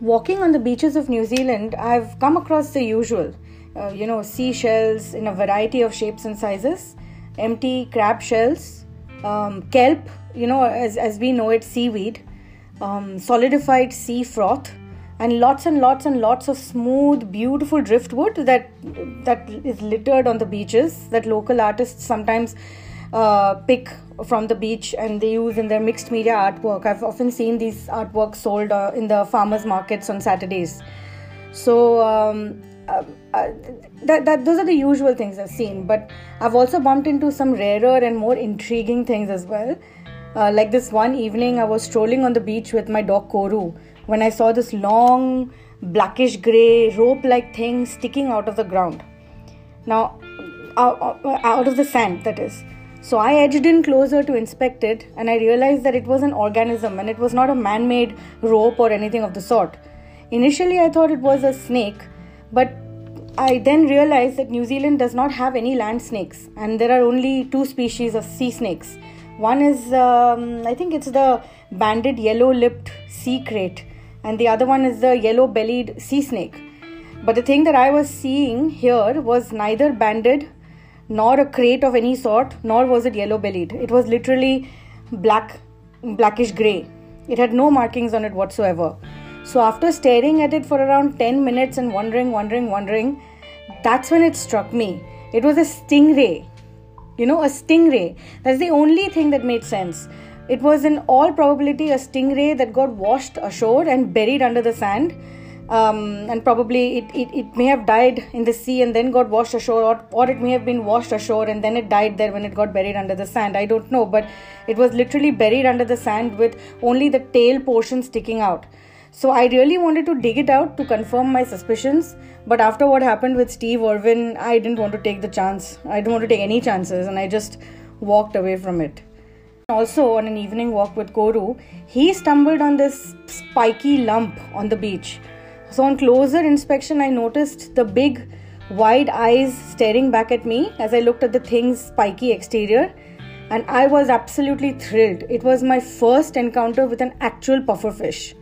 walking on the beaches of New Zealand, I've come across the usual. Uh, you know, seashells in a variety of shapes and sizes, empty crab shells, um, kelp, you know, as, as we know it, seaweed, um, solidified sea froth, and lots and lots and lots of smooth, beautiful driftwood that that is littered on the beaches that local artists sometimes uh, pick from the beach and they use in their mixed media artwork. I've often seen these artworks sold uh, in the farmers markets on Saturdays. So um, uh, uh, that, that those are the usual things I've seen, but I've also bumped into some rarer and more intriguing things as well. Uh, like this one evening, I was strolling on the beach with my dog Koru when I saw this long, blackish gray rope like thing sticking out of the ground. Now, out, out of the sand, that is. So I edged in closer to inspect it and I realized that it was an organism and it was not a man made rope or anything of the sort. Initially, I thought it was a snake, but I then realized that New Zealand does not have any land snakes and there are only two species of sea snakes. One is, um, I think it's the banded yellow lipped sea krait, and the other one is the yellow bellied sea snake. But the thing that I was seeing here was neither banded nor a krait of any sort, nor was it yellow bellied. It was literally black, blackish grey. It had no markings on it whatsoever. So, after staring at it for around 10 minutes and wondering, wondering, wondering, that's when it struck me. It was a stingray. You know, a stingray. That's the only thing that made sense. It was in all probability a stingray that got washed ashore and buried under the sand um, and probably it, it, it may have died in the sea and then got washed ashore or, or it may have been washed ashore and then it died there when it got buried under the sand. I don't know but it was literally buried under the sand with only the tail portion sticking out. So i really wanted to dig it out to confirm my suspicions but after what happened with steve irwin i didn't want to take the chance. I didn't want to take any chances and i just walked away from it. Also on an evening walk with koru he stumbled on this spiky lump on the beach so, on closer inspection, I noticed the big, wide eyes staring back at me as I looked at the thing's spiky exterior, and I was absolutely thrilled. It was my first encounter with an actual pufferfish.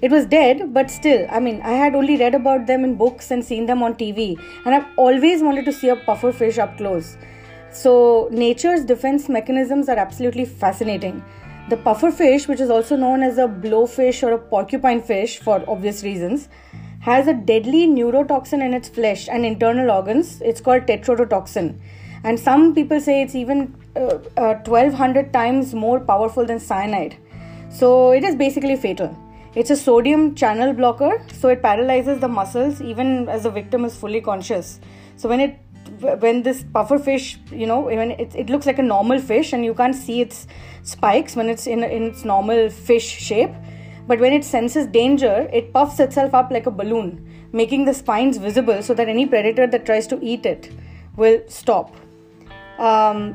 It was dead, but still, I mean, I had only read about them in books and seen them on TV, and I've always wanted to see a pufferfish up close. So, nature's defense mechanisms are absolutely fascinating. The pufferfish, which is also known as a blowfish or a porcupine fish for obvious reasons, has a deadly neurotoxin in its flesh and internal organs. It's called tetrodotoxin. And some people say it's even uh, uh, 1200 times more powerful than cyanide. So it is basically fatal. It's a sodium channel blocker, so it paralyzes the muscles even as the victim is fully conscious. So when it when this puffer fish, you know, when it, it looks like a normal fish and you can't see its spikes when it's in, in its normal fish shape. But when it senses danger, it puffs itself up like a balloon, making the spines visible so that any predator that tries to eat it will stop. Um,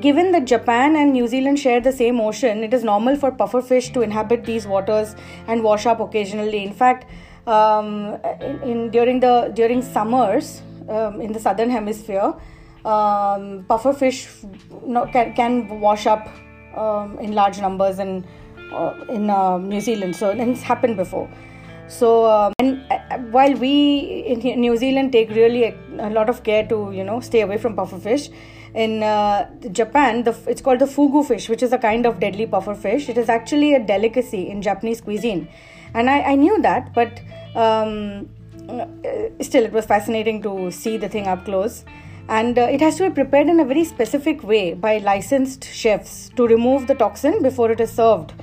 given that Japan and New Zealand share the same ocean, it is normal for pufferfish to inhabit these waters and wash up occasionally. In fact, um, in, in, during the during summers, um, in the southern hemisphere, um, pufferfish can, can wash up um, in large numbers in uh, in uh, New Zealand. So it's happened before. So um, and uh, while we in New Zealand take really a, a, lot of care to you know stay away from pufferfish, in uh, Japan the, it's called the fugu fish, which is a kind of deadly pufferfish. It is actually a delicacy in Japanese cuisine, and I, I knew that, but um, still it was fascinating to see the thing up close. And uh, it has to be prepared in a very specific way by licensed chefs to remove the toxin before it is served.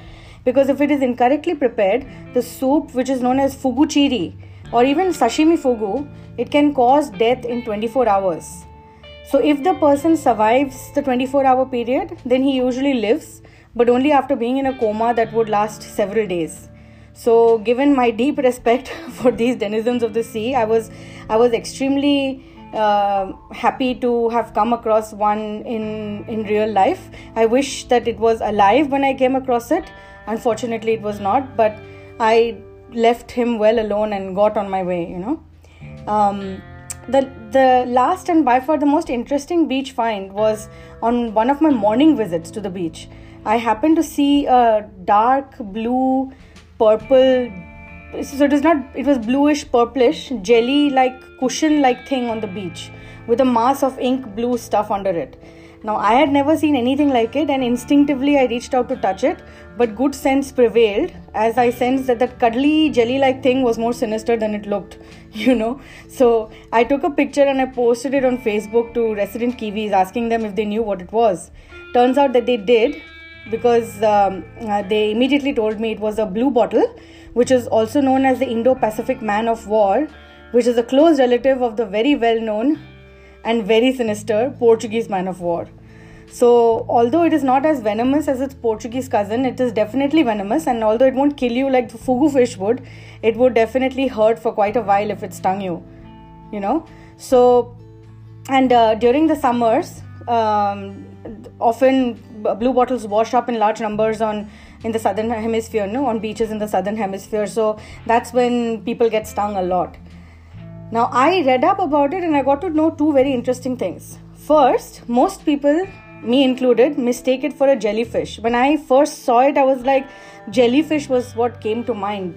Because if it is incorrectly prepared the soup which is known as fugu chiri or even sashimi fugu it can cause death in 24 hours. So if the person survives the 24 hour period then he usually lives but only after being in a coma that would last several days so, given my deep respect for these denizens of the sea, I was I was extremely uh, happy to have come across one in in real life. I wish that it was alive when I came across it. Unfortunately, it was not. But I left him well alone and got on my way. You know. Um, the the last and by far the most interesting beach find was on one of my morning visits to the beach. I happened to see a dark blue purple so it is not it was bluish purplish jelly like cushion like thing on the beach with a mass of ink blue stuff under it. Now i had never seen anything like it and instinctively i reached out to touch it but good sense prevailed as i sensed that that cuddly jelly like thing was more sinister than it looked you know. So i took a picture and i posted it on facebook to resident kiwis asking them if they knew what it was. Turns out that they did because um, uh, they immediately told me it was a blue bottle which is also known as the Indo-Pacific man of war which is a close relative of the very well known and very sinister Portuguese man of war so, although it is not as venomous as its Portuguese cousin, it is definitely venomous. And although it won't kill you like the fugu fish would, it would definitely hurt for quite a while if it stung you. You know? So, and uh, during the summers, um, often Uh, blue bottles wash up in large numbers on in the southern hemisphere no on beaches in the southern hemisphere so that's when people get stung a lot now i read up about it and i got to know two very interesting things first most people me included, mistake it for a jellyfish. When I first saw it, I was like, jellyfish was what came to mind,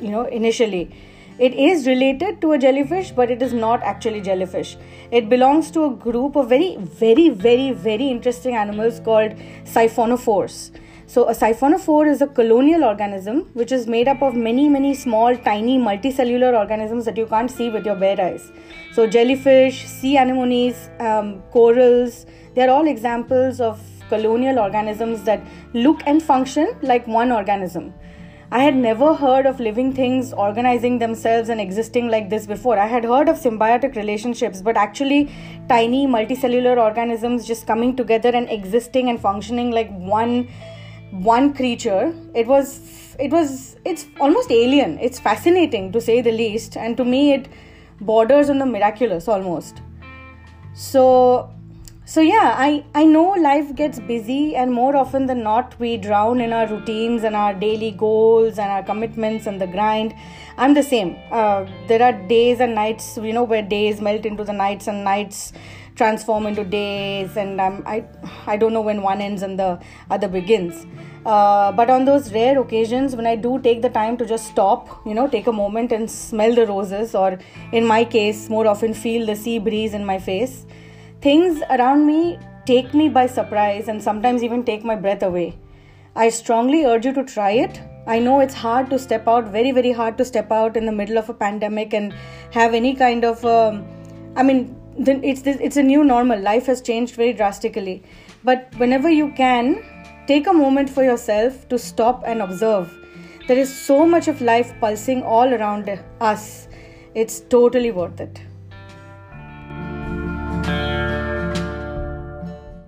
you know, initially. It is related to a jellyfish, but it is not actually jellyfish. It belongs to a group of very, very, very, very interesting animals called siphonophores. So, a siphonophore is a colonial organism which is made up of many, many small, tiny, multicellular organisms that you can't see with your bare eyes. So, jellyfish, sea anemones, um, corals, they're all examples of colonial organisms that look and function like one organism. I had never heard of living things organizing themselves and existing like this before. I had heard of symbiotic relationships, but actually, tiny multicellular organisms just coming together and existing and functioning like one one creature. It was it was it's almost alien. It's fascinating to say the least. And to me it borders on the miraculous almost. So so yeah i i know life gets busy and more often than not we drown in our routines and our daily goals and our commitments and the grind. I'm the same. Uh, there are days and nights you know where days melt into the nights and nights transform into days and I'm, i i don't know when one ends and the other begins. Uh, but on those rare occasions when i do take the time to just stop you know take a moment and smell the roses or in my case more often feel the sea breeze in my face Things around me take me by surprise and sometimes even take my breath away. I strongly urge you to try it. I know it's hard to step out, very, very hard to step out in the middle of a pandemic and have any kind of, um, I mean, it's it's a new normal. Life has changed very drastically. But whenever you can, take a moment for yourself to stop and observe. There is so much of life pulsing all around us. It's totally worth it.